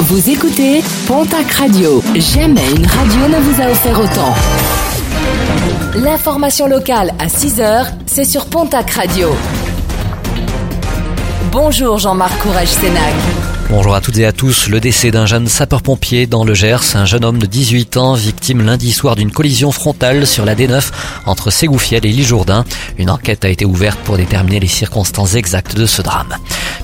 Vous écoutez Pontac Radio. Jamais une radio ne vous a offert autant. L'information locale à 6h, c'est sur Pontac Radio. Bonjour Jean-Marc Courage Sénac. Bonjour à toutes et à tous. Le décès d'un jeune sapeur-pompier dans le Gers, un jeune homme de 18 ans, victime lundi soir d'une collision frontale sur la D9 entre Ségoufiel et l'île Jourdain. Une enquête a été ouverte pour déterminer les circonstances exactes de ce drame.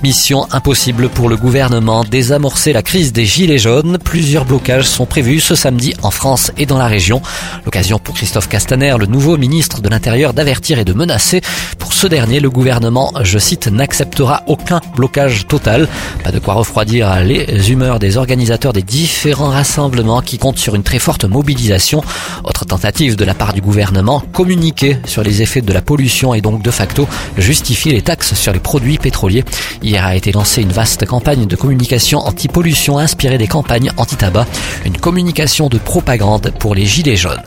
Mission impossible pour le gouvernement, désamorcer la crise des gilets jaunes. Plusieurs blocages sont prévus ce samedi en France et dans la région. L'occasion pour Christophe Castaner, le nouveau ministre de l'Intérieur, d'avertir et de menacer. Pour ce dernier, le gouvernement, je cite, n'acceptera aucun blocage total. Pas de quoi refroidir les humeurs des organisateurs des différents rassemblements qui comptent sur une très forte mobilisation. Autre tentative de la part du gouvernement, communiquer sur les effets de la pollution et donc de facto justifier les taxes sur les produits pétroliers. Hier a été lancée une vaste campagne de communication anti-pollution inspirée des campagnes anti-tabac, une communication de propagande pour les gilets jaunes.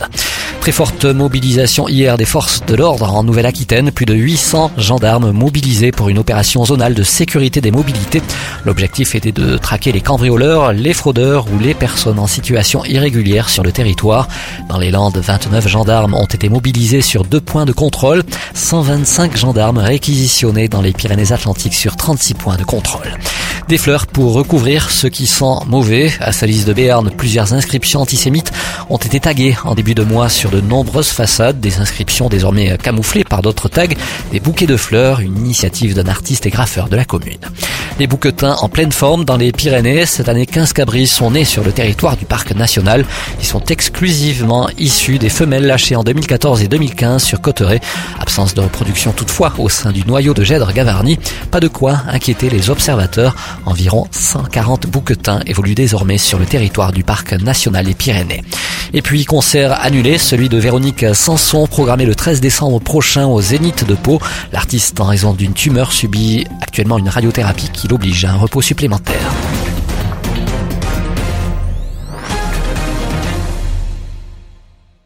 Très forte mobilisation hier des forces de l'ordre en Nouvelle-Aquitaine. Plus de 800 gendarmes mobilisés pour une opération zonale de sécurité des mobilités. L'objectif était de traquer les cambrioleurs, les fraudeurs ou les personnes en situation irrégulière sur le territoire. Dans les Landes, 29 gendarmes ont été mobilisés sur deux points de contrôle. 125 gendarmes réquisitionnés dans les Pyrénées-Atlantiques sur 36 points de contrôle. Des fleurs pour recouvrir ceux qui sont mauvais. À Salis de Béarn, plusieurs inscriptions antisémites ont été taguées en début de mois sur de nombreuses façades. Des inscriptions désormais camouflées par d'autres tags. Des bouquets de fleurs, une initiative d'un artiste et graffeur de la commune. Les bouquetins en pleine forme dans les Pyrénées. Cette année, 15 cabris sont nés sur le territoire du parc national. Ils sont exclusivement issus des femelles lâchées en 2014 et 2015 sur Cotteret. Absence de reproduction toutefois au sein du noyau de Gèdre Gavarnie. Pas de quoi inquiéter les observateurs. Environ 140 bouquetins évoluent désormais sur le territoire du parc national des Pyrénées. Et puis concert annulé, celui de Véronique Sanson, programmé le 13 décembre prochain au Zénith de Pau. L'artiste, en raison d'une tumeur, subit actuellement une radiothérapie qui l'oblige à un repos supplémentaire.